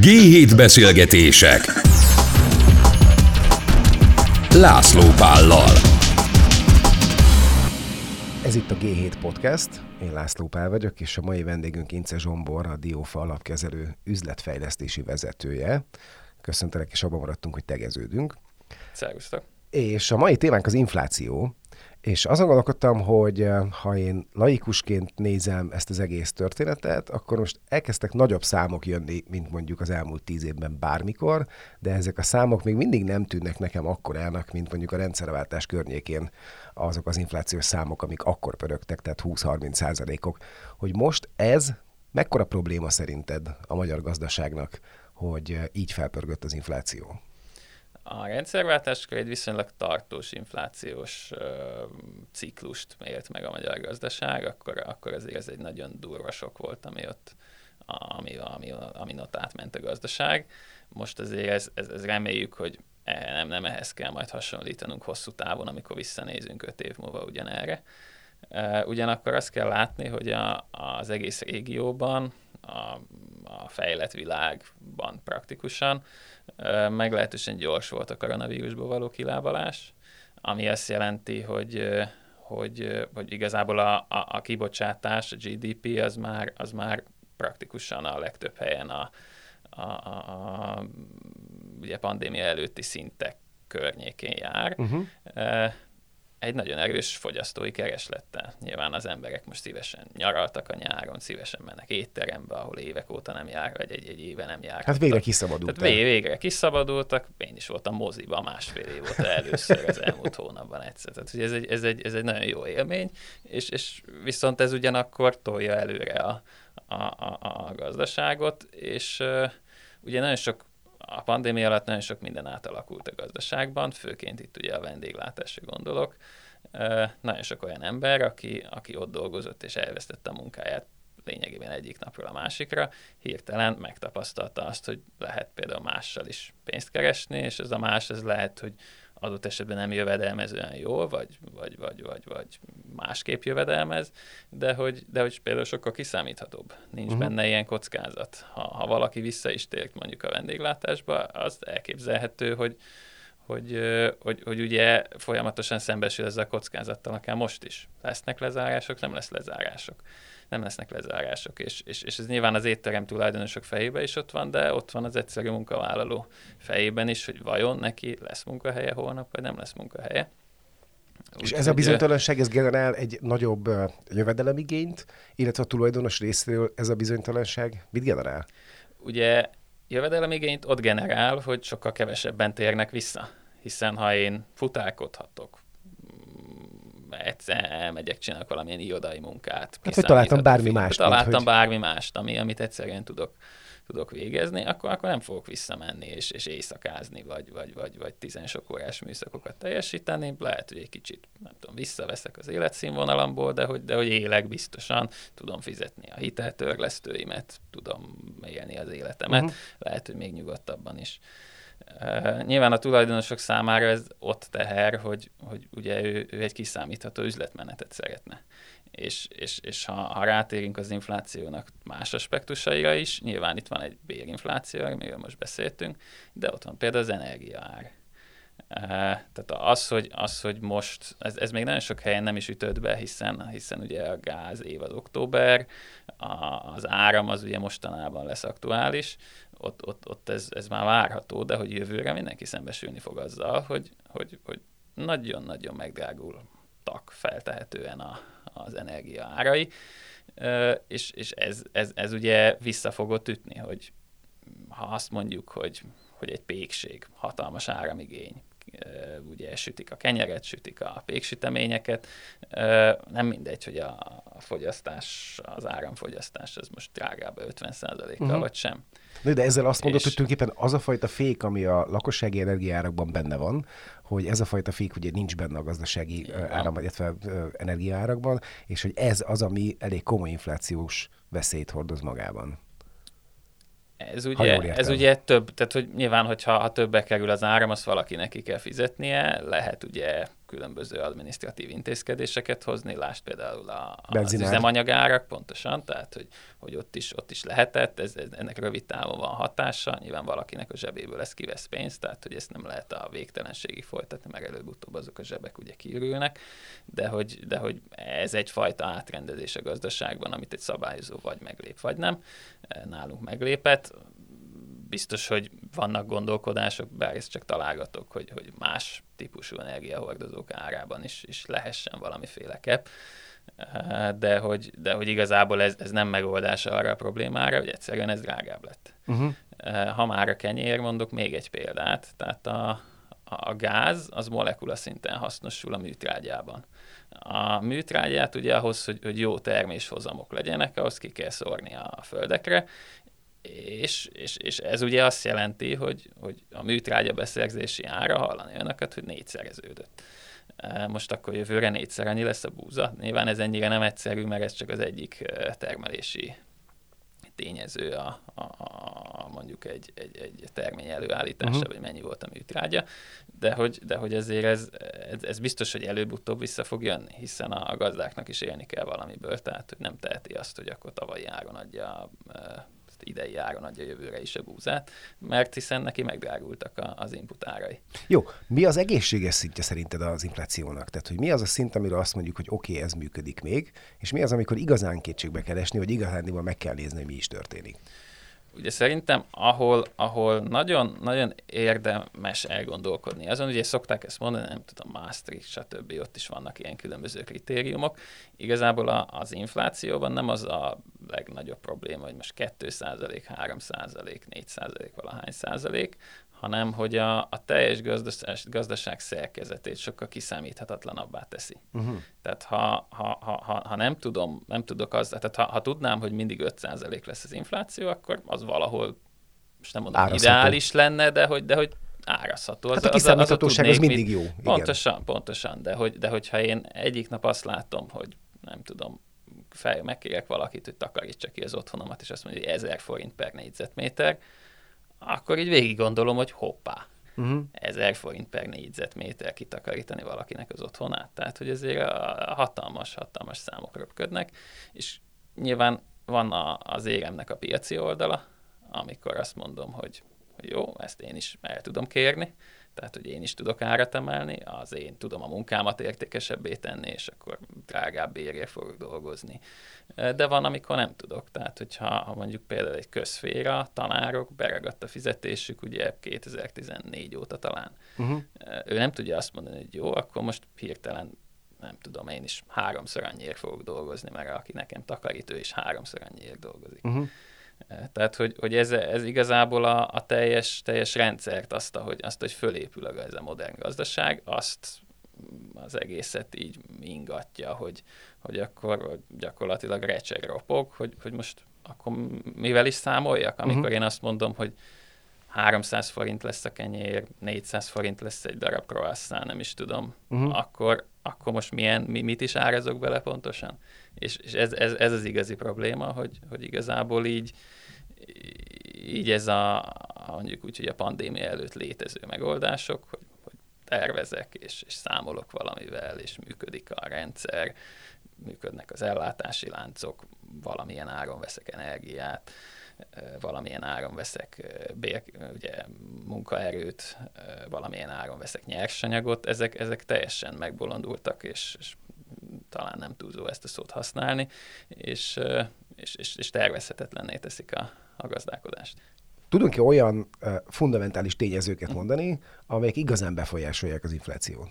G7 beszélgetések László Pállal Ez itt a G7 Podcast, én László Pál vagyok, és a mai vendégünk Ince Zsombor, a Diófa alapkezelő üzletfejlesztési vezetője. Köszöntelek, és abban maradtunk, hogy tegeződünk. Szervusztok! És a mai témánk az infláció, és azon gondolkodtam, hogy eh, ha én laikusként nézem ezt az egész történetet, akkor most elkezdtek nagyobb számok jönni, mint mondjuk az elmúlt tíz évben bármikor, de ezek a számok még mindig nem tűnnek nekem akkorának, mint mondjuk a rendszerváltás környékén azok az inflációs számok, amik akkor pörögtek, tehát 20-30 százalékok. Hogy most ez mekkora probléma szerinted a magyar gazdaságnak, hogy eh, így felpörgött az infláció? A rendszerváltáskor egy viszonylag tartós inflációs ö, ciklust élt meg a magyar gazdaság, akkor, akkor azért ez egy nagyon durva sok volt, ami ott ami, ami, ami ott átment a gazdaság. Most azért ez, ez, ez reméljük, hogy e, nem, nem ehhez kell majd hasonlítanunk hosszú távon, amikor visszanézünk öt év múlva ugyanerre. Ugyanakkor azt kell látni, hogy a, az egész régióban, a, a fejlett világban praktikusan meglehetősen gyors volt a koronavírusból való kilábalás, ami azt jelenti, hogy hogy, hogy igazából a, a, a kibocsátás, a GDP az már, az már praktikusan a legtöbb helyen a, a, a, a ugye pandémia előtti szintek környékén jár. Uh-huh egy nagyon erős fogyasztói kereslettel. Nyilván az emberek most szívesen nyaraltak a nyáron, szívesen mennek étterembe, ahol évek óta nem jár, vagy egy-egy éve nem jár. Hát végre kiszabadultak. Tehát végre kiszabadultak, én is voltam moziban másfél év óta először az elmúlt hónapban egyszer. Tehát hogy ez egy, ez, egy, ez egy nagyon jó élmény, és, és viszont ez ugyanakkor tolja előre a, a, a, a gazdaságot, és uh, ugye nagyon sok a pandémia alatt nagyon sok minden átalakult a gazdaságban, főként itt ugye a vendéglátásra gondolok. Nagyon sok olyan ember, aki, aki ott dolgozott és elvesztette a munkáját lényegében egyik napról a másikra, hirtelen megtapasztalta azt, hogy lehet például mással is pénzt keresni, és ez a más, ez lehet, hogy adott esetben nem jövedelmezően jól, vagy, vagy, vagy, vagy, vagy másképp jövedelmez, de hogy, de hogy például sokkal kiszámíthatóbb. Nincs uh-huh. benne ilyen kockázat. Ha, ha valaki vissza is tért mondjuk a vendéglátásba, az elképzelhető, hogy, hogy, hogy, hogy ugye folyamatosan szembesül ezzel a kockázattal, akár most is. Lesznek lezárások, nem lesz lezárások nem lesznek lezárások, és, és, és ez nyilván az étterem tulajdonosok fejében is ott van, de ott van az egyszerű munkavállaló fejében is, hogy vajon neki lesz munkahelye holnap, vagy nem lesz munkahelye. Úgy, és ez a bizonytalanság, ez generál egy nagyobb jövedelemigényt, illetve a tulajdonos részéről ez a bizonytalanság mit generál? Ugye jövedelemigényt ott generál, hogy sokkal kevesebben térnek vissza. Hiszen ha én futálkodhatok, egyszer elmegyek, csinálok valamilyen irodai munkát. Hát, hogy találtam bármi mást. Találtam hogy... bármi mást, ami, amit egyszerűen tudok, tudok végezni, akkor, akkor nem fogok visszamenni és, és éjszakázni, vagy, vagy, vagy, vagy tizen sok órás műszakokat teljesíteni. Lehet, hogy egy kicsit, nem tudom, visszaveszek az életszínvonalamból, de hogy, de hogy élek biztosan, tudom fizetni a hiteltörlesztőimet, tudom élni az életemet, uh-huh. lehet, hogy még nyugodtabban is. Uh, nyilván a tulajdonosok számára ez ott teher, hogy, hogy ugye ő, ő egy kiszámítható üzletmenetet szeretne. És, és, és ha, ha rátérünk az inflációnak más aspektusaira is, nyilván itt van egy bérinfláció, amiről most beszéltünk, de ott van például az energiaár. Tehát az, hogy, az, hogy most, ez, ez még nagyon sok helyen nem is ütött be, hiszen, hiszen ugye a gáz év az október, a, az áram az ugye mostanában lesz aktuális, ott, ott, ott ez, ez már várható, de hogy jövőre mindenki szembesülni fog azzal, hogy, hogy, hogy nagyon-nagyon megdrágultak feltehetően a, az energia árai, és, és ez, ez, ez ugye vissza fogott ütni, hogy ha azt mondjuk, hogy, hogy egy pékség, hatalmas áramigény, ugye sütik a kenyeret, sütik a péksüteményeket. Nem mindegy, hogy a fogyasztás, az áramfogyasztás, ez most drágább 50%-kal uh-huh. Mhm. vagy sem. De, de ezzel azt mondod, és... hogy tulajdonképpen az a fajta fék, ami a lakossági energiárakban benne van, hogy ez a fajta fék ugye nincs benne a gazdasági áram, illetve energiárakban, és hogy ez az, ami elég komoly inflációs veszélyt hordoz magában. Ez ugye, ez ugye több, tehát hogy nyilván, hogyha ha többe kerül az áram, azt valaki neki kell fizetnie, lehet ugye különböző administratív intézkedéseket hozni, lásd például a, az Benzinár. üzemanyagárak pontosan, tehát hogy, hogy ott, is, ott is lehetett, ez, ez, ennek rövid távon van hatása, nyilván valakinek a zsebéből ez kivesz pénzt, tehát hogy ezt nem lehet a végtelenségig folytatni, mert előbb-utóbb azok a zsebek ugye kiürülnek, de hogy, de hogy ez egyfajta átrendezés a gazdaságban, amit egy szabályozó vagy meglép, vagy nem. Nálunk meglépett, biztos, hogy vannak gondolkodások, bár ezt csak találgatok, hogy, hogy más típusú energiahordozók árában is, is lehessen valamiféle kep, de hogy, de hogy igazából ez, ez nem megoldás arra a problémára, hogy egyszerűen ez drágább lett. Uh-huh. Ha már a kenyér, mondok még egy példát, tehát a, a gáz az molekula szinten hasznosul a műtrágyában. A műtrágyát ugye ahhoz, hogy, hogy jó terméshozamok legyenek, ahhoz ki kell szórni a földekre, és, és, és ez ugye azt jelenti, hogy, hogy a műtrágya beszerzési ára hallani önöket, hogy négyszereződött. Most akkor jövőre négyszer annyi lesz a búza. Nyilván ez ennyire nem egyszerű, mert ez csak az egyik termelési tényező a, a, a mondjuk egy, egy, egy termény előállítása, uh-huh. vagy mennyi volt a műtrágya, de hogy, de hogy ezért ez, ez, ez biztos, hogy előbb-utóbb vissza fog jönni, hiszen a gazdáknak is élni kell valamiből, tehát hogy nem teheti azt, hogy akkor tavalyi áron adja idei áron adja jövőre is a búzát, mert hiszen neki megdrágultak a, az input árai. Jó, mi az egészséges szintje szerinted az inflációnak? Tehát, hogy mi az a szint, amiről azt mondjuk, hogy oké, okay, ez működik még, és mi az, amikor igazán kétségbe kell esni, vagy igazán meg kell nézni, hogy mi is történik? Ugye szerintem, ahol, ahol nagyon, nagyon érdemes elgondolkodni, azon ugye szokták ezt mondani, nem tudom, Maastricht, stb. ott is vannak ilyen különböző kritériumok. Igazából a, az inflációban nem az a legnagyobb probléma, hogy most 2% 3% 4% valahány százalék, hanem hogy a, a teljes gazdaság, gazdaság szerkezetét sokkal kiszámíthatatlanabbá teszi. Uh-huh. Tehát ha, ha, ha, ha, nem tudom, nem tudok az, tehát ha, ha tudnám, hogy mindig 5% lesz az infláció, akkor az valahol, most nem mondom, árazható. ideális lenne, de hogy, de hogy árazható. Hát az, a kiszámíthatóság az, az, az mindig jó. Igen. Pontosan, pontosan, de, hogy, de hogyha én egyik nap azt látom, hogy nem tudom, fel, megkérek valakit, hogy takarítsa ki az otthonomat, és azt mondja, hogy 1000 forint per négyzetméter, akkor így végig gondolom, hogy hoppá, uh-huh. 1000 forint per négyzetméter kitakarítani valakinek az otthonát. Tehát, hogy ezért a hatalmas, hatalmas számok röpködnek, és nyilván van a, az éremnek a piaci oldala, amikor azt mondom, hogy, hogy jó, ezt én is el tudom kérni, tehát hogy én is tudok árat emelni, az én tudom a munkámat értékesebbé tenni, és akkor drágább bérért fogok dolgozni. De van, amikor nem tudok, tehát hogyha ha mondjuk például egy közféra, tanárok, beragadt a fizetésük, ugye 2014 óta talán, uh-huh. ő nem tudja azt mondani, hogy jó, akkor most hirtelen nem tudom, én is háromszor annyiért fogok dolgozni, mert aki nekem takarító, és háromszor annyiért dolgozik. Uh-huh. Tehát, hogy, hogy ez, ez igazából a, a teljes, teljes rendszert, azt, hogy, azt, hogy fölépül a, ez a modern gazdaság, azt az egészet így ingatja, hogy, hogy akkor gyakorlatilag recseg ropog, hogy, hogy most akkor mivel is számoljak, amikor uh-huh. én azt mondom, hogy 300 forint lesz a kenyér, 400 forint lesz egy darab croissant, nem is tudom, uh-huh. akkor, akkor most milyen, mi, mit is árazok bele pontosan? És, és ez, ez, ez az igazi probléma, hogy, hogy igazából így, így ez a, mondjuk úgy, hogy a pandémia előtt létező megoldások, hogy, hogy tervezek és, és számolok valamivel, és működik a rendszer, működnek az ellátási láncok, valamilyen áron veszek energiát, valamilyen áron veszek bér, ugye, munkaerőt, valamilyen áron veszek nyersanyagot, ezek, ezek teljesen megbolondultak, és, és talán nem túlzó ezt a szót használni, és, és, és, és tervezhetetlenné teszik a, a gazdálkodást. Tudunk-e olyan uh, fundamentális tényezőket mondani, amelyek igazán befolyásolják az inflációt?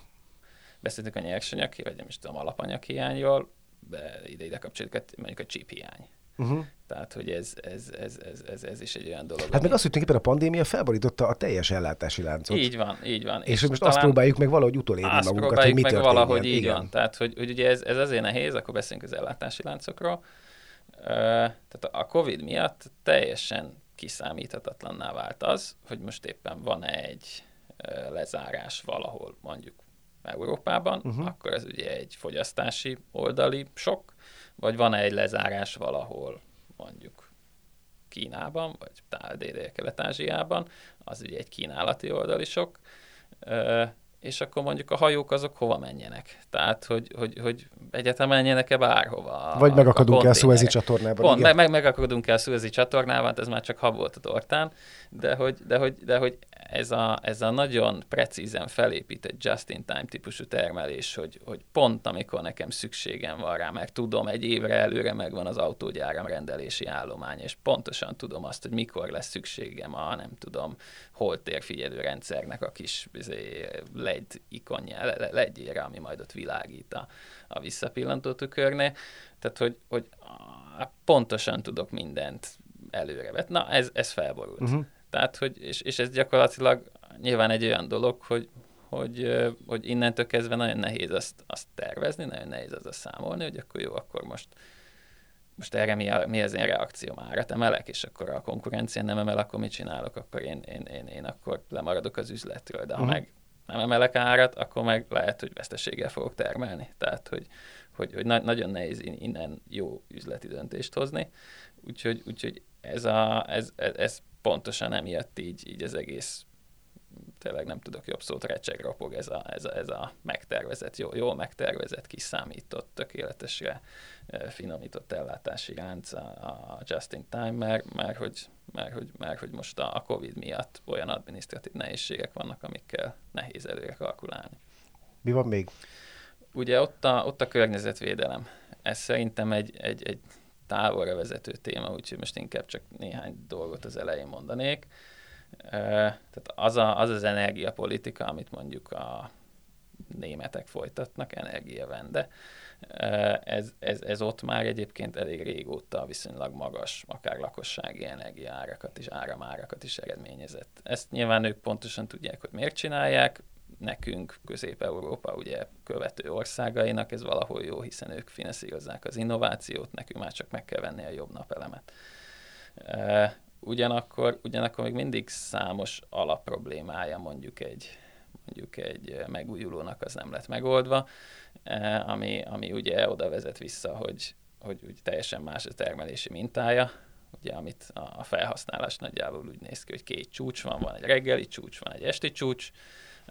Beszéltünk a nyersanyag, vagy nem is tudom, alapanyag hiányról, de ide, ide kapcsolódik mondjuk a chip hiány. Uh-huh. Tehát, hogy ez, ez, ez, ez, ez, ez is egy olyan dolog. Hát ami... meg azt, hogy tulajdonképpen a pandémia felborította a teljes ellátási láncot. Így van, így van. És, és most azt próbáljuk meg valahogy utolérni azt magunkat, hogy mi meg történjen. valahogy így Igen. van. Tehát, hogy, hogy ugye ez, ez azért nehéz, akkor beszélünk az ellátási láncokról. Tehát a Covid miatt teljesen kiszámíthatatlanná vált az, hogy most éppen van-e egy lezárás valahol mondjuk Európában, uh-huh. akkor ez ugye egy fogyasztási oldali sok, vagy van-e egy lezárás valahol mondjuk Kínában, vagy Dél-Kelet-Ázsiában, az ugye egy kínálati oldali sok, és akkor mondjuk a hajók azok hova menjenek. Tehát, hogy, hogy, hogy egyetem menjenek-e bárhova. Vagy megakadunk el a Suezi csatornában. Pont, meg, meg, megakadunk el Suezi csatornában, hát ez már csak hab volt a tortán, de hogy, de hogy, de hogy ez, a, ez a nagyon precízen felépített just-in-time típusú termelés, hogy, hogy pont amikor nekem szükségem van rá, mert tudom, egy évre előre megvan az autógyáram rendelési állomány, és pontosan tudom azt, hogy mikor lesz szükségem a, nem tudom, holtérfigyelő rendszernek a kis izé, LED ikonja, ledjére, ami majd ott világít a, a visszapillantó tükörnél. Tehát, hogy, hogy pontosan tudok mindent előrevet. Na, ez, ez felborult. Uh-huh. Tehát, hogy, és, és ez gyakorlatilag nyilván egy olyan dolog, hogy, hogy, hogy innentől kezdve nagyon nehéz azt, azt tervezni, nagyon nehéz az a számolni, hogy akkor jó, akkor most most erre mi, a, mi az én reakcióm? Árat emelek, és akkor a konkurencia nem emel, akkor mit csinálok? Akkor én, én, én, én akkor lemaradok az üzletről, de ha uh-huh. meg nem emelek árat, akkor meg lehet, hogy veszteséggel fogok termelni. Tehát, hogy, hogy, hogy na- nagyon nehéz innen jó üzleti döntést hozni. Úgyhogy, úgyhogy ez, a, ez, ez, ez pontosan emiatt így, így az egész tényleg nem tudok jobb szót, recseg ropog ez a, ez a, ez a megtervezett, jó, jól megtervezett, kiszámított, tökéletesre finomított ellátási ránc a, a just in time, mert, mert, hogy, mert, hogy, mert hogy most a, a Covid miatt olyan adminisztratív nehézségek vannak, amikkel nehéz előre kalkulálni. Mi van még? Ugye ott a, ott a környezetvédelem. Ez szerintem egy, egy, egy távolra vezető téma, úgyhogy most inkább csak néhány dolgot az elején mondanék. Tehát az, a, az az energiapolitika, amit mondjuk a németek folytatnak, energiavende, ez, ez, ez ott már egyébként elég régóta viszonylag magas, akár lakossági energiárakat és áramárakat is eredményezett. Ezt nyilván ők pontosan tudják, hogy miért csinálják, nekünk, Közép-Európa ugye követő országainak ez valahol jó, hiszen ők finanszírozzák az innovációt, nekünk már csak meg kell venni a jobb napelemet. Ugyanakkor, ugyanakkor még mindig számos alapproblémája mondjuk egy, mondjuk egy megújulónak az nem lett megoldva, ami, ami ugye oda vezet vissza, hogy, hogy úgy teljesen más a termelési mintája, ugye, amit a felhasználás nagyjából úgy néz ki, hogy két csúcs van, van egy reggeli csúcs, van egy esti csúcs,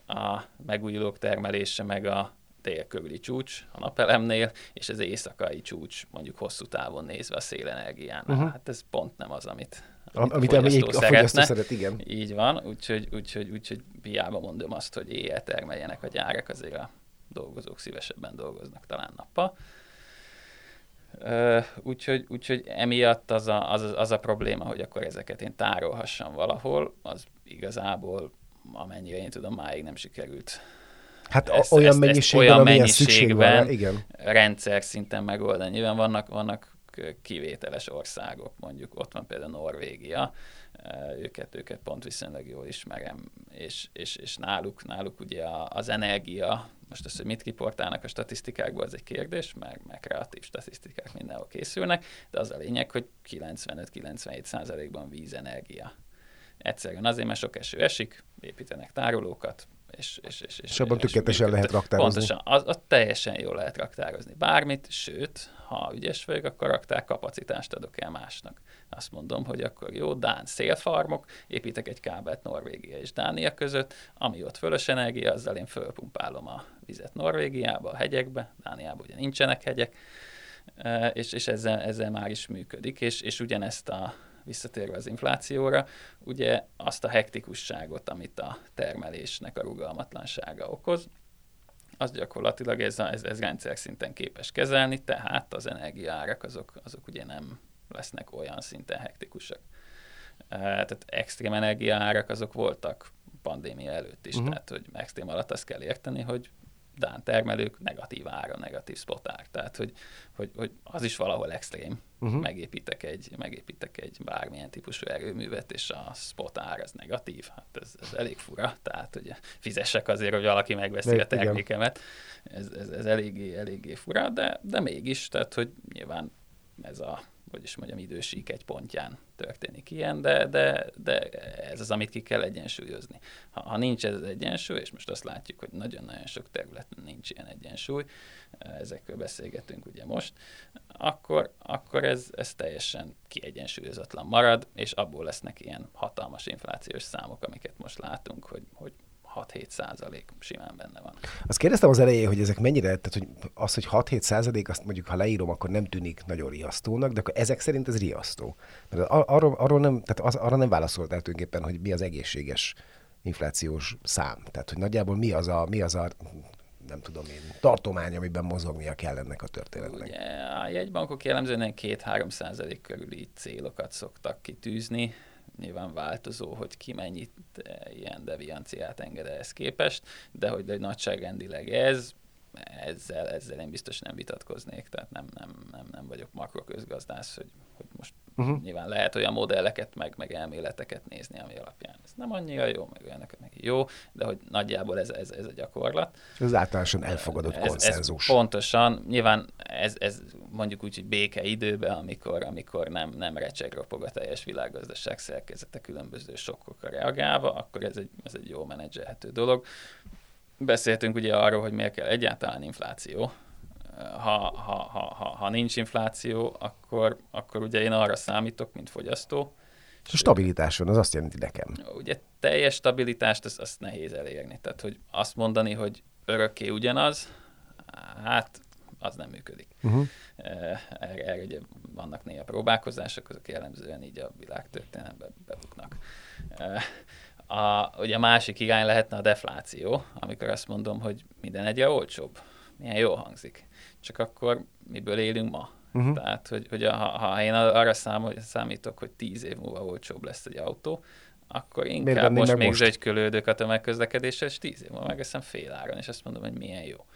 a megújulók termelése, meg a délkörüli csúcs a napelemnél, és az éjszakai csúcs mondjuk hosszú távon nézve a szélenergián. Uh-huh. Hát ez pont nem az, amit, amit, amit a, fogyasztó, a fogyasztó szeret, igen. Így van, úgyhogy, úgyhogy, úgyhogy hiába mondom azt, hogy éjjel termeljenek a gyárak, azért a dolgozók szívesebben dolgoznak talán nappal. Uh, úgyhogy, úgyhogy emiatt az a, az, az a probléma, hogy akkor ezeket én tárolhassam valahol, az igazából amennyire én tudom, máig nem sikerült. Hát ezt, olyan ezt, mennyiségben, ezt olyan mennyiségben van, igen. rendszer szinten megoldani. Nyilván vannak, vannak kivételes országok, mondjuk ott van például Norvégia, őket, őket pont viszonylag jól ismerem, és, és, és náluk, náluk ugye az energia, most az, hogy mit kiportálnak a statisztikákból, az egy kérdés, meg, meg kreatív statisztikák mindenhol készülnek, de az a lényeg, hogy 95-97 százalékban vízenergia Egyszerűen azért, mert sok eső esik, építenek tárolókat, és, és, és, és, és abban tökéletesen lehet raktározni. Pontosan, az, az teljesen jól lehet raktározni. Bármit, sőt, ha ügyes vagyok, akkor raktár kapacitást adok el másnak. Azt mondom, hogy akkor jó, Dán szélfarmok, építek egy kábelt Norvégia és Dánia között, ami ott fölös energia, azzal én fölpumpálom a vizet Norvégiába, a hegyekbe, Dániában ugye nincsenek hegyek, és, és ezzel, ezzel már is működik, és, és ugyanezt a visszatérve az inflációra, ugye azt a hektikusságot, amit a termelésnek a rugalmatlansága okoz, az gyakorlatilag ez, a, ez, ez rendszer szinten képes kezelni, tehát az energiaárak azok, azok ugye nem lesznek olyan szinten hektikusak. Tehát extrém energiaárak azok voltak pandémia előtt is, uh-huh. tehát hogy extrém alatt azt kell érteni, hogy Dán termelők negatív ára, negatív spot ár. Tehát, hogy, hogy, hogy az is valahol extrém. Uh-huh. Megépítek, egy, megépítek egy bármilyen típusú erőművet, és a spot ár az negatív. Hát ez, ez elég fura. Tehát, hogy fizessek azért, hogy valaki megveszi de, a termékemet. Ez, ez, ez eléggé, eléggé fura, de, de mégis, tehát, hogy nyilván ez a hogy is mondjam, idősík egy pontján történik ilyen, de, de, de ez az, amit ki kell egyensúlyozni. Ha, ha nincs ez az egyensúly, és most azt látjuk, hogy nagyon-nagyon sok területen nincs ilyen egyensúly, ezekről beszélgetünk ugye most, akkor, akkor ez, ez teljesen kiegyensúlyozatlan marad, és abból lesznek ilyen hatalmas inflációs számok, amiket most látunk, hogy, hogy 6-7 százalék simán benne van. Azt kérdeztem az elején, hogy ezek mennyire, tehát hogy az, hogy 6-7 százalék, azt mondjuk, ha leírom, akkor nem tűnik nagyon riasztónak, de akkor ezek szerint ez riasztó. Mert arról, arról nem, tehát az, arra nem válaszoltál tulajdonképpen, hogy mi az egészséges inflációs szám. Tehát, hogy nagyjából mi az a, mi az a nem tudom én, tartomány, amiben mozognia kell ennek a történetnek. Ugye a jegybankok jellemzően 2-3 százalék körüli célokat szoktak kitűzni, nyilván változó, hogy ki mennyit eh, ilyen devianciát enged ehhez képest, de hogy, de nagyságrendileg ez, ezzel, ezzel én biztos nem vitatkoznék, tehát nem, nem, nem, nem vagyok makroközgazdász, hogy, hogy most uh-huh. nyilván lehet olyan modelleket, meg, meg elméleteket nézni, ami alapján ez nem annyira jó, meg olyanok meg jó, de hogy nagyjából ez, ez, ez a gyakorlat. Ez általánosan elfogadott ez, konszenzus. Ez pontosan, nyilván ez, ez mondjuk úgy, hogy béke időben, amikor, amikor nem, nem recseg ropog a teljes világgazdaság szerkezete különböző sokkokra reagálva, akkor ez egy, ez egy jó menedzselhető dolog. Beszéltünk ugye arról, hogy miért kell egyáltalán infláció. Ha, ha, ha, ha, ha nincs infláció, akkor, akkor ugye én arra számítok, mint fogyasztó. A stabilitás van, az azt jelenti nekem. Ugye teljes stabilitást, azt, azt nehéz elérni. Tehát, hogy azt mondani, hogy örökké ugyanaz, hát az nem működik. Uh-huh. Erre, erre ugye vannak néha próbálkozások, azok jellemzően így a világtörténelemben bebuknak. A, ugye a másik irány lehetne a defláció, amikor azt mondom, hogy minden egyre olcsóbb. Milyen jó hangzik. Csak akkor miből élünk ma? Uh-huh. Tehát, hogy, hogy ha, ha én arra számol, számítok, hogy tíz év múlva olcsóbb lesz egy autó, akkor inkább most még most? zsegykölődök a tömegközlekedéssel, és tíz év múlva megveszem fél áron, és azt mondom, hogy milyen jó.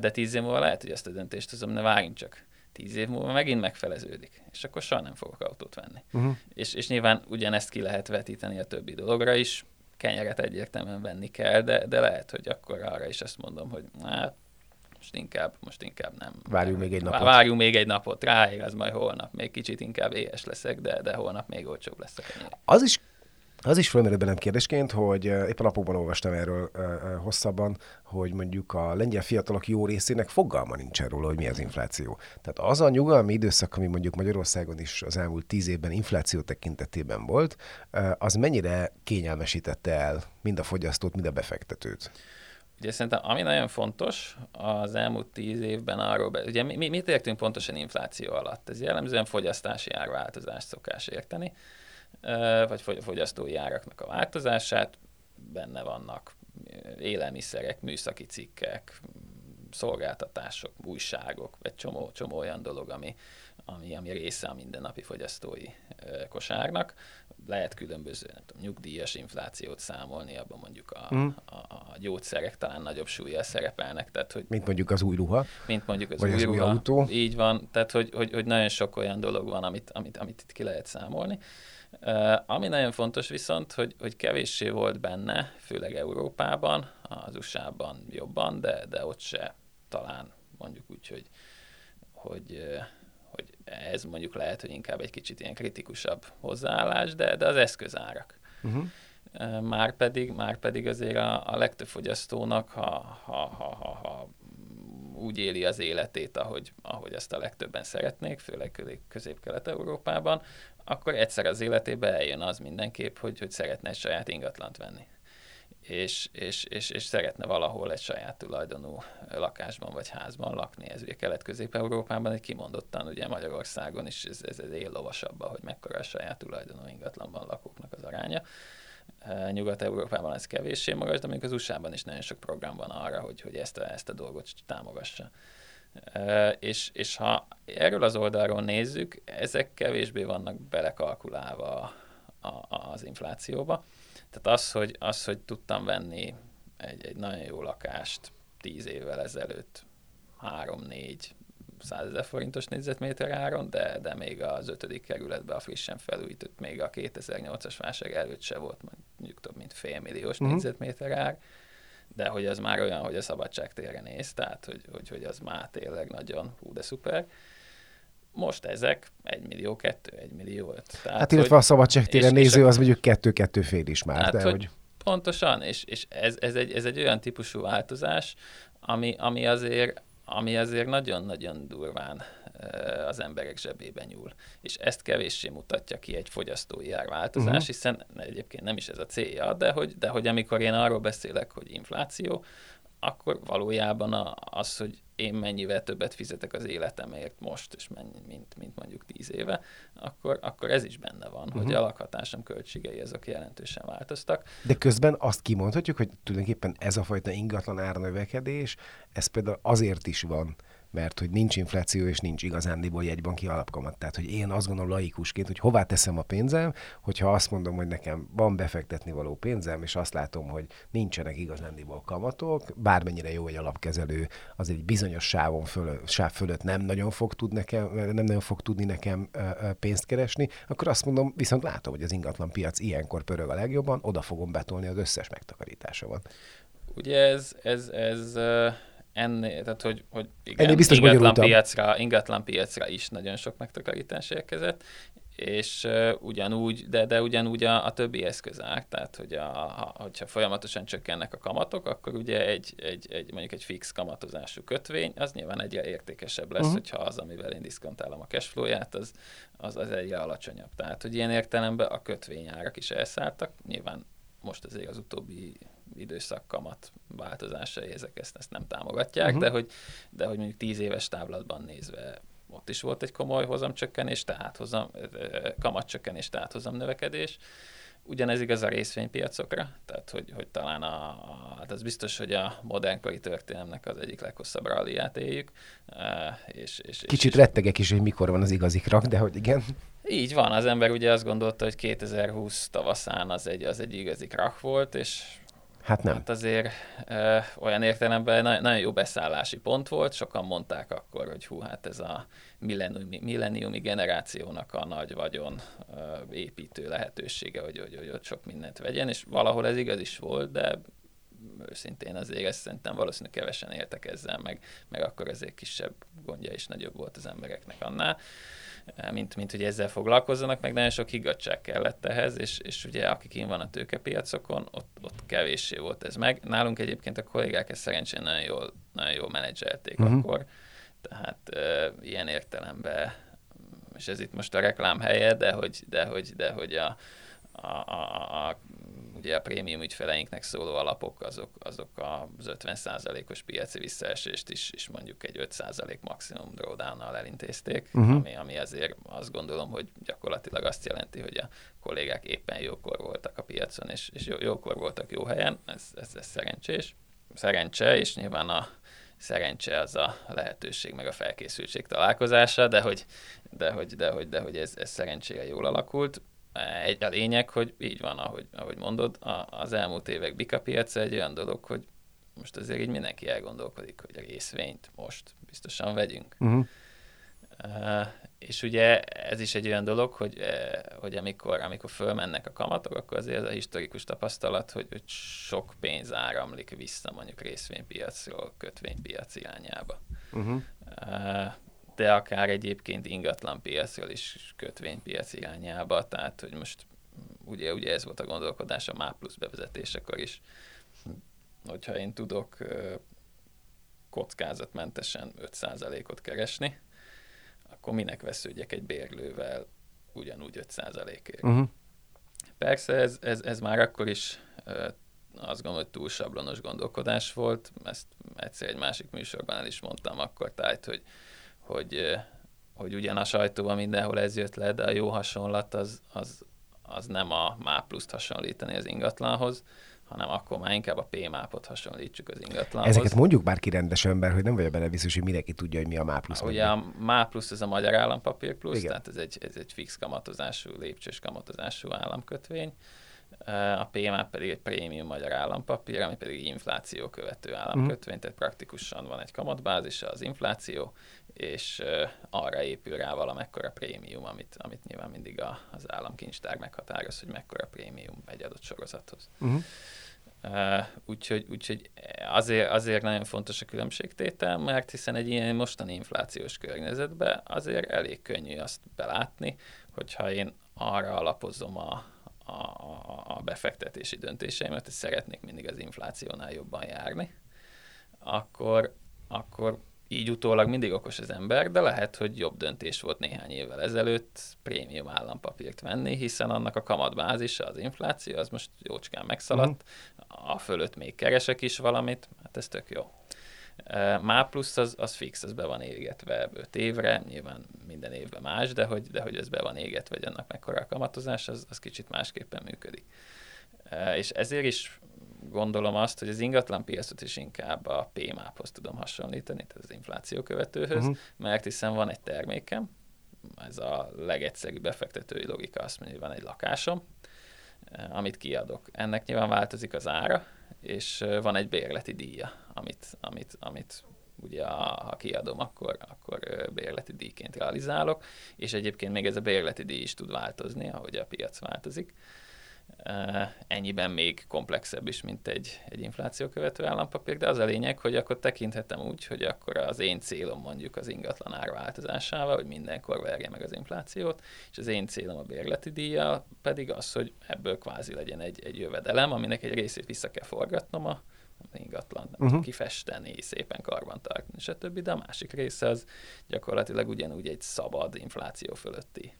De tíz év múlva lehet, hogy ezt a döntést hozom, ne várjunk csak tíz év múlva megint megfeleződik, és akkor soha nem fogok autót venni. Uh-huh. És, és nyilván ugyanezt ki lehet vetíteni a többi dologra is, kenyeret egyértelműen venni kell, de, de lehet, hogy akkor arra is azt mondom, hogy hát, most inkább, most inkább nem. Várjunk még egy napot. Várjunk még egy napot, ráér az majd holnap, még kicsit inkább éhes leszek, de, de holnap még olcsóbb lesz a kenyér. Az is az is fölmerül bennem kérdésként, hogy épp a napokban olvastam erről hosszabban, hogy mondjuk a lengyel fiatalok jó részének fogalma nincsen róla, hogy mi az infláció. Tehát az a nyugalmi időszak, ami mondjuk Magyarországon is az elmúlt tíz évben infláció tekintetében volt, az mennyire kényelmesítette el mind a fogyasztót, mind a befektetőt? Ugye szerintem ami nagyon fontos az elmúlt tíz évben arról, be, ugye mi, mit értünk pontosan infláció alatt? Ez jellemzően fogyasztási árváltozást szokás érteni vagy fogyasztói áraknak a változását, benne vannak élelmiszerek, műszaki cikkek, szolgáltatások, újságok, egy csomó, csomó olyan dolog, ami, ami, ami része a mindennapi fogyasztói kosárnak. Lehet különböző nem tudom, nyugdíjas inflációt számolni, abban mondjuk a, mm. a, a gyógyszerek talán nagyobb súlya szerepelnek. Tehát, hogy, mint mondjuk az új ruha. Mint mondjuk az, új, az ruha, új autó. Így van, tehát hogy, hogy, hogy nagyon sok olyan dolog van, amit, amit, amit itt ki lehet számolni. Ami nagyon fontos viszont, hogy, hogy kevéssé volt benne, főleg Európában, az USA-ban jobban, de, de ott se talán mondjuk úgy, hogy, hogy ez mondjuk lehet, hogy inkább egy kicsit ilyen kritikusabb hozzáállás, de, de az eszközárak. Uh-huh. Már pedig, már pedig azért a, a legtöbb fogyasztónak, ha, ha, ha, ha, ha úgy éli az életét, ahogy, ahogy ezt a legtöbben szeretnék, főleg közép-kelet-európában, akkor egyszer az életébe eljön az mindenképp, hogy, hogy szeretne egy saját ingatlant venni. És, és, és, és szeretne valahol egy saját tulajdonú lakásban vagy házban lakni. Ez ugye Kelet-Közép-Európában egy kimondottan, ugye Magyarországon is ez, ez, ez él lovasabban, hogy mekkora a saját tulajdonú ingatlanban lakóknak az aránya. Nyugat-Európában ez kevéssé magas, de még az USA-ban is nagyon sok program van arra, hogy, hogy ezt, a, ezt a dolgot támogassa. És, és ha erről az oldalról nézzük, ezek kevésbé vannak belekalkulálva a, az inflációba. Tehát az, hogy, az, hogy tudtam venni egy, egy nagyon jó lakást tíz évvel ezelőtt, három-négy százezer forintos négyzetméter áron, de, de még az ötödik kerületben a frissen felújított, még a 2008-as válság előtt se volt mondjuk több mint félmilliós uh-huh. négyzetméter ár de hogy ez már olyan, hogy a szabadságtérre néz, tehát hogy, hogy, hogy az már tényleg nagyon hú, de szuper. Most ezek 1 millió 2, 1 millió 5. Tehát, hát illetve hogy, a szabadságtére néző az mondjuk 2-2 fél is már. Hát, de hogy, hogy... Pontosan, és, és ez, ez, egy, ez egy olyan típusú változás, ami, ami azért ami azért nagyon-nagyon durván az emberek zsebébe nyúl. És ezt kevéssé mutatja ki egy fogyasztói árváltozás, uh-huh. hiszen egyébként nem is ez a célja, de hogy, de hogy amikor én arról beszélek, hogy infláció, akkor valójában az, hogy én mennyivel többet fizetek az életemért most, és mennyi, mint, mint mondjuk tíz éve, akkor, akkor ez is benne van, uh-huh. hogy mhm. a lakhatásom költségei azok jelentősen változtak. De közben azt kimondhatjuk, hogy tulajdonképpen ez a fajta ingatlan árnövekedés, ez például azért is van, mert hogy nincs infláció és nincs igazándiból jegybanki alapkamat. Tehát, hogy én azt gondolom laikusként, hogy hová teszem a pénzem, hogyha azt mondom, hogy nekem van befektetni való pénzem, és azt látom, hogy nincsenek igazándiból kamatok, bármennyire jó egy alapkezelő, az egy bizonyos sávon föl, sáv fölött nem nagyon fog tud nekem, nem nagyon fog tudni nekem pénzt keresni, akkor azt mondom, viszont látom, hogy az ingatlan piac ilyenkor pörög a legjobban, oda fogom betolni az összes megtakarításomat. Ugye ez, ez, ez ennél, tehát hogy, hogy igen, ennél biztos ingatlan piacra, ingatlan piacra is nagyon sok megtakarítás érkezett, és uh, ugyanúgy, de, de ugyanúgy a, a többi eszközák, tehát hogy a, ha, hogyha folyamatosan csökkennek a kamatok, akkor ugye egy, egy, egy mondjuk egy fix kamatozású kötvény, az nyilván egyre értékesebb lesz, uh-huh. hogyha az, amivel én diszkontálom a cashflow-ját, az, az, az egyre alacsonyabb. Tehát, hogy ilyen értelemben a kötvényárak is elszálltak, nyilván most azért az utóbbi időszak kamat változásai ezek ezt, ezt nem támogatják, uh-huh. de, hogy, de hogy mondjuk tíz éves táblatban nézve ott is volt egy komoly hozamcsökkenés, tehát hozam, kamatcsökkenés, tehát hozam növekedés. Ugyanez igaz a részvénypiacokra, tehát hogy, hogy talán a, hát az biztos, hogy a modernkori történelmnek az egyik leghosszabb ralliát éljük. És, és, Kicsit és, rettegek is, hogy mikor van az igazi krak, de hogy igen. Így van, az ember ugye azt gondolta, hogy 2020 tavaszán az egy, az egy igazi krak volt, és Hát nem. Hát azért ö, olyan értelemben na- nagyon jó beszállási pont volt, sokan mondták akkor, hogy hú, hát ez a milleniumi, milleniumi generációnak a nagy vagyon ö, építő lehetősége, hogy, hogy, hogy ott sok mindent vegyen, és valahol ez igaz is volt, de őszintén azért ezt szerintem valószínűleg kevesen éltek ezzel, meg, meg akkor azért kisebb gondja is nagyobb volt az embereknek annál mint, mint hogy ezzel foglalkozzanak, meg nagyon sok higgadság kellett ehhez, és, és ugye akik én van a tőkepiacokon, ott, ott kevéssé volt ez meg. Nálunk egyébként a kollégák ezt szerencsén nagyon jól, nagyon jól menedzselték uh-huh. akkor, tehát e, ilyen értelemben, és ez itt most a reklám helye, de hogy, de hogy, de hogy a, a, a, a ugye a prémium ügyfeleinknek szóló alapok azok, azok az 50%-os piaci visszaesést is, is mondjuk egy 5% maximum drawdown-nal elintézték, uh-huh. ami, ami azért azt gondolom, hogy gyakorlatilag azt jelenti, hogy a kollégák éppen jókor voltak a piacon, és, és jó, jókor voltak jó helyen, ez, ez, ez szerencsés. Szerencse, és nyilván a szerencse az a lehetőség, meg a felkészültség találkozása, de hogy, de hogy, de hogy, de hogy ez, ez szerencsére jól alakult egy a lényeg, hogy így van, ahogy, ahogy mondod, a, az elmúlt évek bikapiaca egy olyan dolog, hogy most azért így mindenki elgondolkodik, hogy a részvényt most biztosan vegyünk. Uh-huh. Uh, és ugye ez is egy olyan dolog, hogy, uh, hogy amikor, amikor fölmennek a kamatok, akkor azért ez a historikus tapasztalat, hogy, hogy sok pénz áramlik vissza mondjuk részvénypiacról kötvénypiac irányába. Uh-huh. Uh, de akár egyébként ingatlan piacról is kötvénypiac irányába, tehát hogy most ugye, ugye ez volt a gondolkodás a MÁ plusz bevezetésekor is, hogyha én tudok kockázatmentesen 5%-ot keresni, akkor minek vesződjek egy bérlővel ugyanúgy 5%-ért. Uh-huh. Persze ez, ez, ez már akkor is azt gondolom, hogy túl sablonos gondolkodás volt, ezt egyszer egy másik műsorban el is mondtam akkor tájt, hogy hogy, hogy ugyan a sajtóban mindenhol ez jött le, de a jó hasonlat az, az, az nem a MÁ pluszt hasonlítani az ingatlanhoz, hanem akkor már inkább a P-mápot hasonlítsuk az ingatlanhoz. Ezeket mondjuk bárki rendes ember, hogy nem vagy benne biztos, hogy mindenki tudja, hogy mi a MÁ plusz. Ugye a MÁ plusz ez a Magyar Állampapír plusz, Igen. tehát ez egy, ez egy fix kamatozású, lépcsős kamatozású államkötvény. A PMA pedig egy prémium magyar állampapír, ami pedig infláció követő államkötvény, mm. tehát praktikusan van egy kamatbázisa az infláció, és arra épül rá valamekkora prémium, amit, amit nyilván mindig a, az államkincstár meghatároz, hogy mekkora prémium egy adott sorozathoz. Uh-huh. Uh, úgyhogy, úgyhogy azért, azért nagyon fontos a különbségtétel, mert hiszen egy ilyen mostani inflációs környezetben azért elég könnyű azt belátni, hogyha én arra alapozom a, a, a befektetési döntéseimet, hogy szeretnék mindig az inflációnál jobban járni, akkor, akkor így utólag mindig okos az ember, de lehet, hogy jobb döntés volt néhány évvel ezelőtt prémium állampapírt venni, hiszen annak a kamatbázisa, az infláció, az most jócskán megszaladt, uh-huh. a fölött még keresek is valamit, hát ez tök jó. Má plusz az, az fix, az be van égetve 5 évre, nyilván minden évben más, de hogy, de hogy ez be van égetve, hogy annak mekkora a kamatozás, az, az kicsit másképpen működik. És ezért is gondolom azt, hogy az ingatlan piacot is inkább a PMAP-hoz tudom hasonlítani, tehát az infláció követőhöz, uh-huh. mert hiszen van egy termékem, ez a legegyszerűbb befektetői logika azt mondja, hogy van egy lakásom, amit kiadok. Ennek nyilván változik az ára, és van egy bérleti díja, amit, amit, amit ugye ha kiadom, akkor, akkor bérleti díjként realizálok, és egyébként még ez a bérleti díj is tud változni, ahogy a piac változik. Ennyiben még komplexebb is, mint egy, egy infláció követő állampapír, de az a lényeg, hogy akkor tekinthetem úgy, hogy akkor az én célom mondjuk az ingatlan ár változásával, hogy mindenkor verje meg az inflációt, és az én célom a bérleti díja pedig az, hogy ebből kvázi legyen egy, egy jövedelem, aminek egy részét vissza kell forgatnom a ingatlan, nem uh-huh. kifesteni, szépen karbantartani, stb. De a másik része az gyakorlatilag ugyanúgy egy szabad infláció fölötti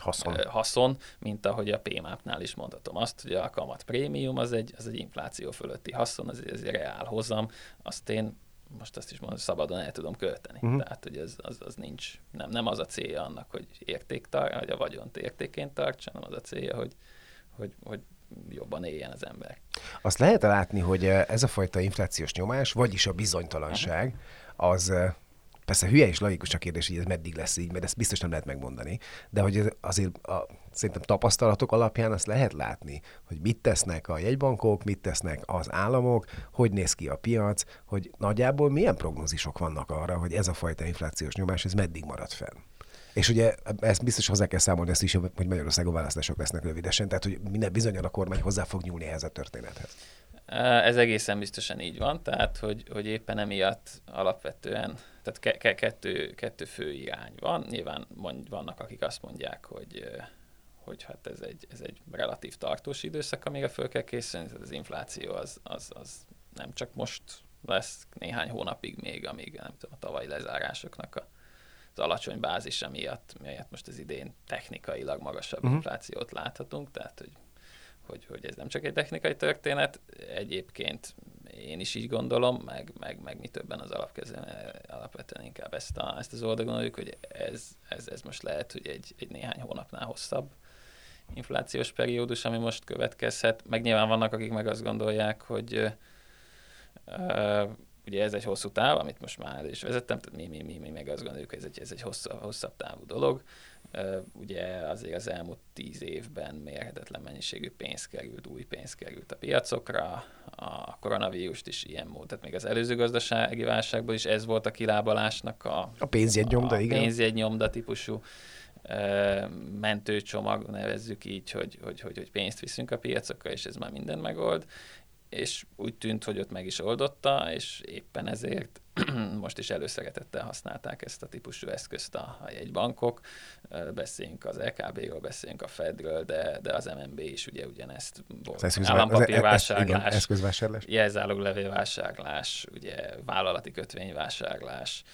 haszon. haszon, mint ahogy a PMAP-nál is mondhatom azt, hogy a kamat prémium az egy, az egy infláció fölötti haszon, az egy, az egy reál hozam, azt én most azt is mondom, szabadon el tudom költeni. Uh-huh. Tehát, hogy ez, az, az nincs, nem, nem az a célja annak, hogy értéktar, hogy a vagyont értékén tartsa, hanem az a célja, hogy, hogy, hogy jobban éljen az ember. Azt lehet látni, hogy ez a fajta inflációs nyomás, vagyis a bizonytalanság, az Persze hülye és laikus a kérdés, hogy ez meddig lesz így, mert ezt biztos nem lehet megmondani, de hogy azért a, szerintem tapasztalatok alapján azt lehet látni, hogy mit tesznek a jegybankok, mit tesznek az államok, hogy néz ki a piac, hogy nagyjából milyen prognózisok vannak arra, hogy ez a fajta inflációs nyomás, ez meddig marad fenn. És ugye ezt biztos hozzá kell számolni ezt is, hogy Magyarországon választások lesznek rövidesen, tehát hogy minden bizonyal a kormány hozzá fog nyúlni ehhez a történethez. Ez egészen biztosan így van, tehát hogy, hogy éppen emiatt alapvetően, tehát ke- ke- kettő, kettő fő irány van. Nyilván mond, vannak, akik azt mondják, hogy hogy hát ez egy, ez egy relatív tartós időszak, amire föl kell készülni, az infláció az, az, az nem csak most lesz néhány hónapig még, amíg nem tudom, a tavalyi lezárásoknak a, az alacsony bázisa miatt, miatt most az idén technikailag magasabb uh-huh. inflációt láthatunk, tehát hogy hogy, hogy ez nem csak egy technikai történet, egyébként én is így gondolom, meg, meg, meg mi többen az alapkezően alapvetően inkább ezt, a, ezt az oldalt gondoljuk, hogy ez, ez, ez most lehet, hogy egy, egy néhány hónapnál hosszabb inflációs periódus, ami most következhet. Meg nyilván vannak, akik meg azt gondolják, hogy uh, ugye ez egy hosszú táv, amit most már is vezettem, tehát mi, mi, mi, mi meg azt gondoljuk, hogy ez egy, ez egy hosszabb, hosszabb távú dolog. Ugye azért az elmúlt tíz évben mérhetetlen mennyiségű pénz került, új pénz került a piacokra, a koronavírust is ilyen mód, tehát még az előző gazdasági válságban is ez volt a kilábalásnak a, a pénzjegynyomda, igen. pénzjegynyomda típusú mentőcsomag, nevezzük így, hogy, hogy, hogy, hogy pénzt viszünk a piacokra, és ez már minden megold, és úgy tűnt, hogy ott meg is oldotta, és éppen ezért most is előszeretettel használták ezt a típusú eszközt a, a jegybankok. Beszéljünk az LKB-ról, beszéljünk a Fedről, de, de az MNB is ugye ugyanezt volt. Az állampapírvásárlás, eszközvásárlás. jelzáloglevélvásárlás, ugye vállalati kötvényvásárlás,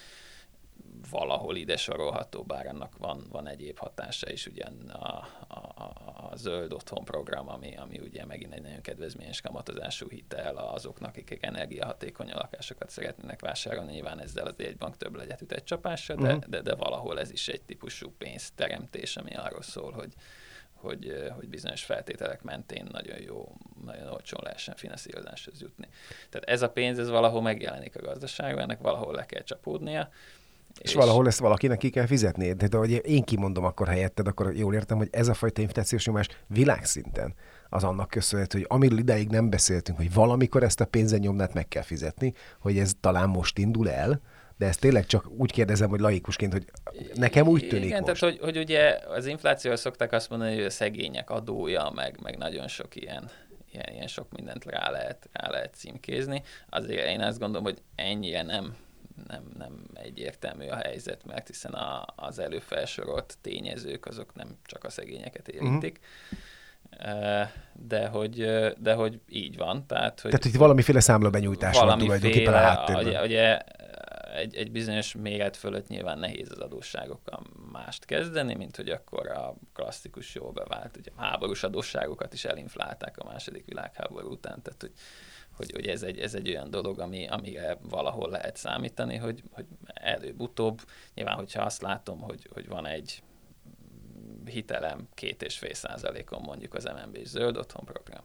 valahol ide sorolható, bár annak van, van egyéb hatása is, ugyan a, a, a zöld otthon program, ami, ami ugye megint egy nagyon kedvezményes kamatozású hitel azoknak, akik energiahatékony lakásokat szeretnének vásárolni, nyilván ezzel az egy bank több legyet üt egy csapásra, de, uh-huh. de, de valahol ez is egy típusú pénzteremtés, ami arról szól, hogy, hogy, hogy bizonyos feltételek mentén nagyon jó, nagyon olcsón lehessen finanszírozáshoz jutni. Tehát ez a pénz, ez valahol megjelenik a gazdaságban, ennek valahol le kell csapódnia, és, és valahol ezt valakinek ki kell fizetni. De, de hogy én kimondom akkor helyetted, akkor jól értem, hogy ez a fajta inflációs nyomás világszinten az annak köszönhető, hogy amiről ideig nem beszéltünk, hogy valamikor ezt a pénzenyomnát meg kell fizetni, hogy ez talán most indul el, de ezt tényleg csak úgy kérdezem, hogy laikusként, hogy nekem úgy tűnik Igen, most. tehát hogy, hogy ugye az inflációval szokták azt mondani, hogy a szegények adója, meg, meg nagyon sok ilyen, ilyen, ilyen sok mindent rá lehet, rá lehet címkézni. Azért én azt gondolom, hogy ennyire nem nem, nem egyértelmű a helyzet, mert hiszen a, az előfelsorolt tényezők azok nem csak a szegényeket érintik. Uh-huh. De hogy, de hogy így van. Tehát, hogy tehát, hogy valamiféle számlabenyújtás van tulajdonképpen a háttérben. Ugye, ugye egy, egy bizonyos méret fölött nyilván nehéz az adósságokkal mást kezdeni, mint hogy akkor a klasszikus jól bevált, ugye a háborús adósságokat is elinflálták a második világháború után, tehát hogy, hogy, hogy ez, egy, ez egy olyan dolog, ami, amire valahol lehet számítani, hogy, hogy előbb-utóbb, nyilván, hogyha azt látom, hogy, hogy van egy hitelem két és fél százalékon mondjuk az MNB zöld otthon program,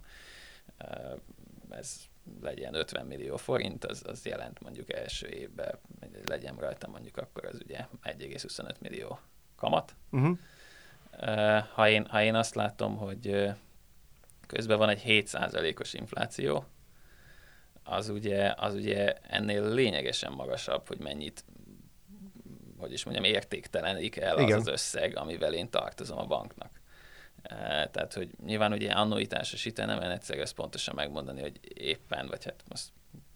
ez legyen 50 millió forint, az, az jelent mondjuk első évben, legyen rajta mondjuk akkor az ugye 1,25 millió kamat. Uh-huh. Ha, én, ha én azt látom, hogy közben van egy 7%-os infláció, az ugye, az ugye ennél lényegesen magasabb, hogy mennyit hogy is mondjam, értéktelenik el Igen. az az összeg, amivel én tartozom a banknak. Tehát, hogy nyilván ugye annuitásos hitel nem egyszer ezt pontosan megmondani, hogy éppen, vagy hát most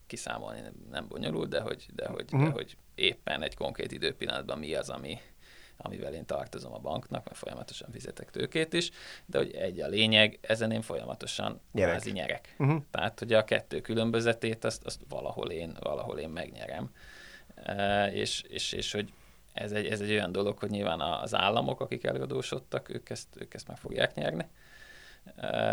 kiszámolni nem bonyolult, de hogy, de hogy, uh-huh. de mhm. hogy éppen egy konkrét időpillanatban mi az, ami, amivel én tartozom a banknak, mert folyamatosan fizetek tőkét is, de hogy egy a lényeg, ezen én folyamatosan nyerek. kvázi nyerek. Uh-huh. Tehát, hogy a kettő különbözetét, azt, azt valahol, én, valahol én megnyerem. E, és, és, és hogy ez egy, ez egy olyan dolog, hogy nyilván az államok, akik előadósodtak, ők ezt, ők ezt meg fogják nyerni.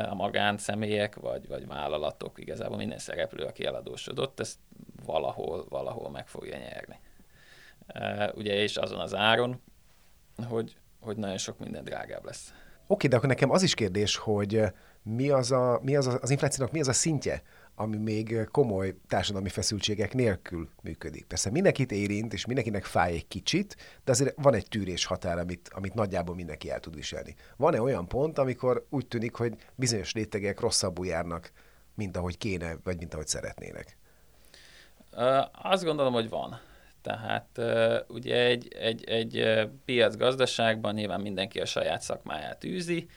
A magánszemélyek vagy, vagy vállalatok, igazából minden szereplő, aki eladósodott, ezt valahol, valahol meg fogja nyerni. Ugye, és azon az áron, hogy, hogy nagyon sok minden drágább lesz. Oké, de akkor nekem az is kérdés, hogy mi az, a, mi az, a, az inflációnak mi az a szintje, ami még komoly társadalmi feszültségek nélkül működik. Persze mindenkit érint, és mindenkinek fáj egy kicsit, de azért van egy tűrés határ, amit, amit nagyjából mindenki el tud viselni. Van-e olyan pont, amikor úgy tűnik, hogy bizonyos rétegek rosszabbul járnak, mint ahogy kéne, vagy mint ahogy szeretnének? Azt gondolom, hogy van. Tehát ugye egy, egy, egy piacgazdaságban nyilván mindenki a saját szakmáját űzi,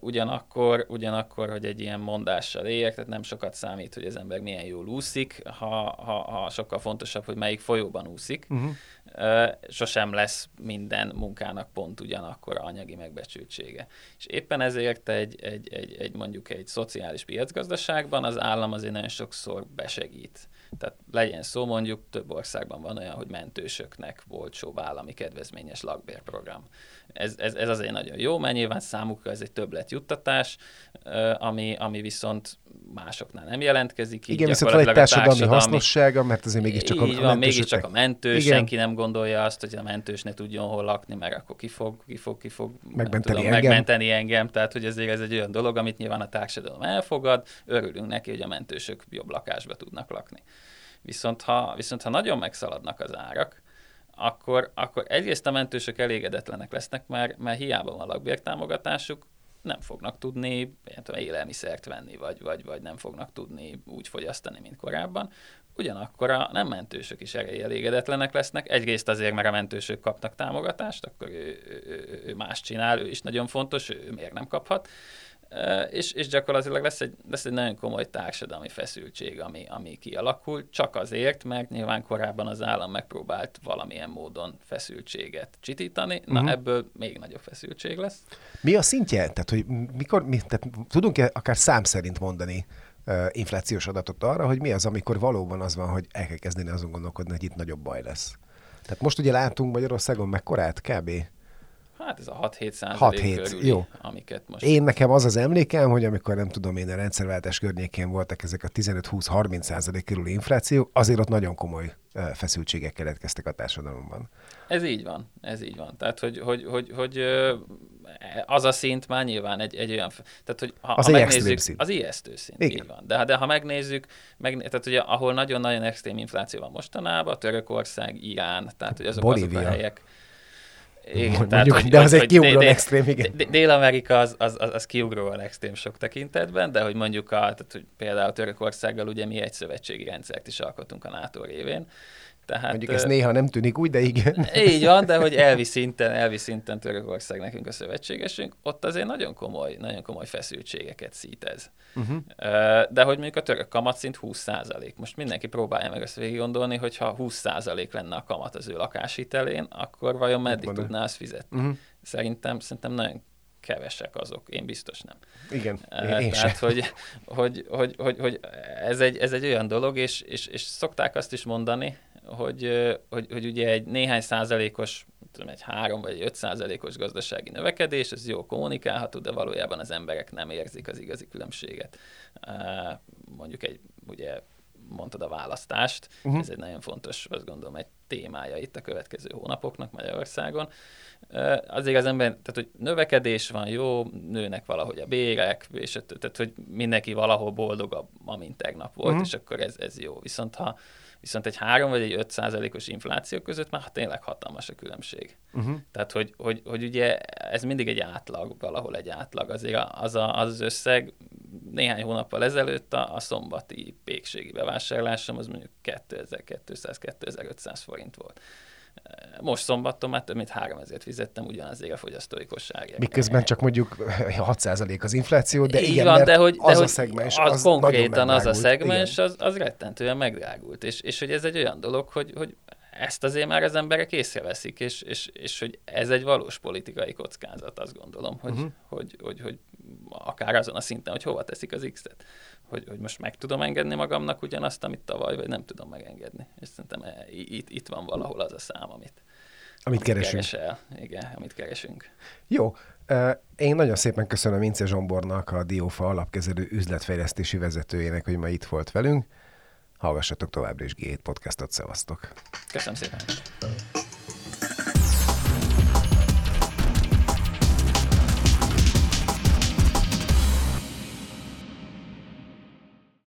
ugyanakkor, ugyanakkor, hogy egy ilyen mondással éljek, tehát nem sokat számít, hogy az ember milyen jól úszik, ha, ha, ha sokkal fontosabb, hogy melyik folyóban úszik. Uh-huh. Uh, sosem lesz minden munkának pont ugyanakkor anyagi megbecsültsége. És éppen ezért egy, egy, egy, egy mondjuk egy szociális piacgazdaságban az állam azért nagyon sokszor besegít. Tehát legyen szó mondjuk, több országban van olyan, hogy mentősöknek volt állami kedvezményes lakbérprogram ez, ez, ez azért nagyon jó, mert nyilván számukra ez egy többletjuttatás, ami, ami viszont másoknál nem jelentkezik. Igen, viszont van egy társadalmi, társadalmi hasznossága, mert azért mégiscsak a, van, mégiscsak a mentős, Igen. senki nem gondolja azt, hogy a mentős ne tudjon hol lakni, mert akkor ki fog, ki fog, ki fog megmenteni, tudom, engem. megmenteni engem. Tehát, hogy ezért ez egy olyan dolog, amit nyilván a társadalom elfogad, örülünk neki, hogy a mentősök jobb lakásba tudnak lakni. Viszont ha, viszont ha nagyon megszaladnak az árak, akkor, akkor egyrészt a mentősök elégedetlenek lesznek, mert, mert hiába van lakbértámogatásuk, nem fognak tudni tudom, élelmiszert venni, vagy, vagy, vagy nem fognak tudni úgy fogyasztani, mint korábban. Ugyanakkor a nem mentősök is elégedetlenek lesznek. Egyrészt azért, mert a mentősök kapnak támogatást, akkor ő, ő, ő más csinál, ő is nagyon fontos, ő miért nem kaphat és, és gyakorlatilag lesz egy, lesz egy nagyon komoly társadalmi feszültség, ami, ami kialakul, csak azért, mert nyilván korábban az állam megpróbált valamilyen módon feszültséget csitítani, na uh-huh. ebből még nagyobb feszültség lesz. Mi a szintje? Tehát, hogy mikor, mi, tehát tudunk-e akár szám szerint mondani uh, inflációs adatot arra, hogy mi az, amikor valóban az van, hogy el kell kezdeni azon gondolkodni, hogy itt nagyobb baj lesz? Tehát most ugye látunk Magyarországon mekkorát kb. Hát ez a 6-7 százalék körüli, jó. amiket most... Én nekem az az emlékem, hogy amikor nem tudom én a rendszerváltás környékén voltak ezek a 15-20-30 százalék körüli infláció, azért ott nagyon komoly feszültségek keletkeztek a társadalomban. Ez így van, ez így van. Tehát, hogy, hogy, hogy, hogy az a szint már nyilván egy, egy olyan, tehát, hogy ha, az ha megnézzük, szint. az ijesztő szint, Igen. így van. De, de ha megnézzük, meg, tehát ugye, ahol nagyon-nagyon extrém infláció van mostanában, Törökország, Irán, tehát hogy azok, azok a helyek, igen, Mondjuk, tehát, hogy, de az hogy, egy kiugróan extrém, igen. Dél-Amerika az, az, az, az kiugróan extrém sok tekintetben, de hogy mondjuk a, tehát, hogy például Törökországgal ugye mi egy szövetségi rendszert is alkotunk a NATO révén, tehát, Mondjuk ez néha nem tűnik úgy, de igen. Így van, de hogy elvi szinten, elvi szinten Törökország nekünk a szövetségesünk, ott azért nagyon komoly, nagyon komoly feszültségeket szít ez. Uh-huh. De hogy mondjuk a török kamatszint 20%. Most mindenki próbálja meg ezt végig gondolni, hogy ha 20% lenne a kamat az ő lakáshitelén, akkor vajon meddig Mondom. tudná azt fizetni? Uh-huh. Szerintem, szerintem nagyon kevesek azok, én biztos nem. Igen, én, én Tehát, hogy, hogy, hogy, hogy, hogy ez, egy, ez egy olyan dolog, és, és, és szokták azt is mondani, hogy, hogy, hogy ugye egy néhány százalékos, tudom, egy három vagy öt százalékos gazdasági növekedés, ez jó kommunikálható, de valójában az emberek nem érzik az igazi különbséget. Mondjuk egy, ugye mondtad a választást, uh-huh. ez egy nagyon fontos, azt gondolom, egy témája itt a következő hónapoknak Magyarországon. Azért az ember, tehát hogy növekedés van, jó, nőnek valahogy a bérek, és tehát hogy mindenki valahol boldogabb, amint tegnap volt, uh-huh. és akkor ez, ez jó. Viszont ha Viszont egy 3 vagy egy 5 százalékos infláció között már tényleg hatalmas a különbség. Uh-huh. Tehát, hogy, hogy, hogy ugye ez mindig egy átlag, valahol egy átlag. Azért az a, az, az összeg néhány hónappal ezelőtt a, a szombati pékségi bevásárlásom az mondjuk 2200-2500 forint volt. Most szombaton már több mint 3000 fizettem ugyanazért a fogyasztói kosárért. Miközben csak mondjuk 6% az infláció, de Így igen, van, de hogy, az de a szegmens, az, az konkrétan az a szegmens, az, az rettentően megdrágult. És, és hogy ez egy olyan dolog, hogy, hogy ezt azért már az emberek észreveszik, és, és, és hogy ez egy valós politikai kockázat, azt gondolom, hogy, uh-huh. hogy, hogy, hogy akár azon a szinten, hogy hova teszik az X-et. Hogy, hogy most meg tudom engedni magamnak ugyanazt, amit tavaly, vagy nem tudom megengedni. És szerintem itt, itt van valahol az a szám, amit, amit keresünk. Keresel. Igen, amit keresünk. Jó. Én nagyon szépen köszönöm Ince Zsombornak, a Diófa alapkezelő üzletfejlesztési vezetőjének, hogy ma itt volt velünk. Hallgassatok továbbra is G7 podcastot, szevasztok! Köszönöm szépen!